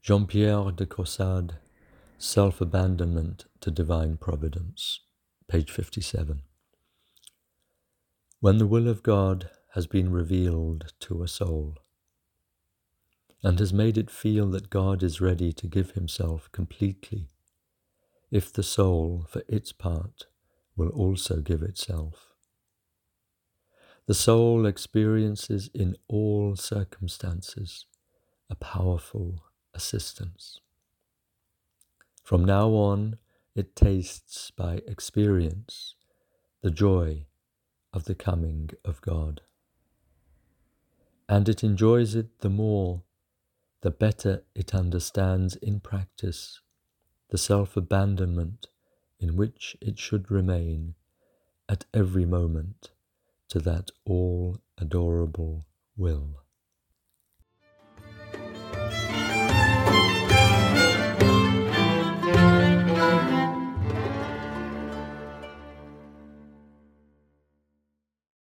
Jean Pierre de Caussade, Self Abandonment to Divine Providence, page 57. When the will of God has been revealed to a soul and has made it feel that God is ready to give himself completely, if the soul, for its part, will also give itself. The soul experiences in all circumstances a powerful assistance. From now on, it tastes by experience the joy of the coming of God. And it enjoys it the more, the better it understands in practice the self abandonment in which it should remain at every moment to that all adorable will.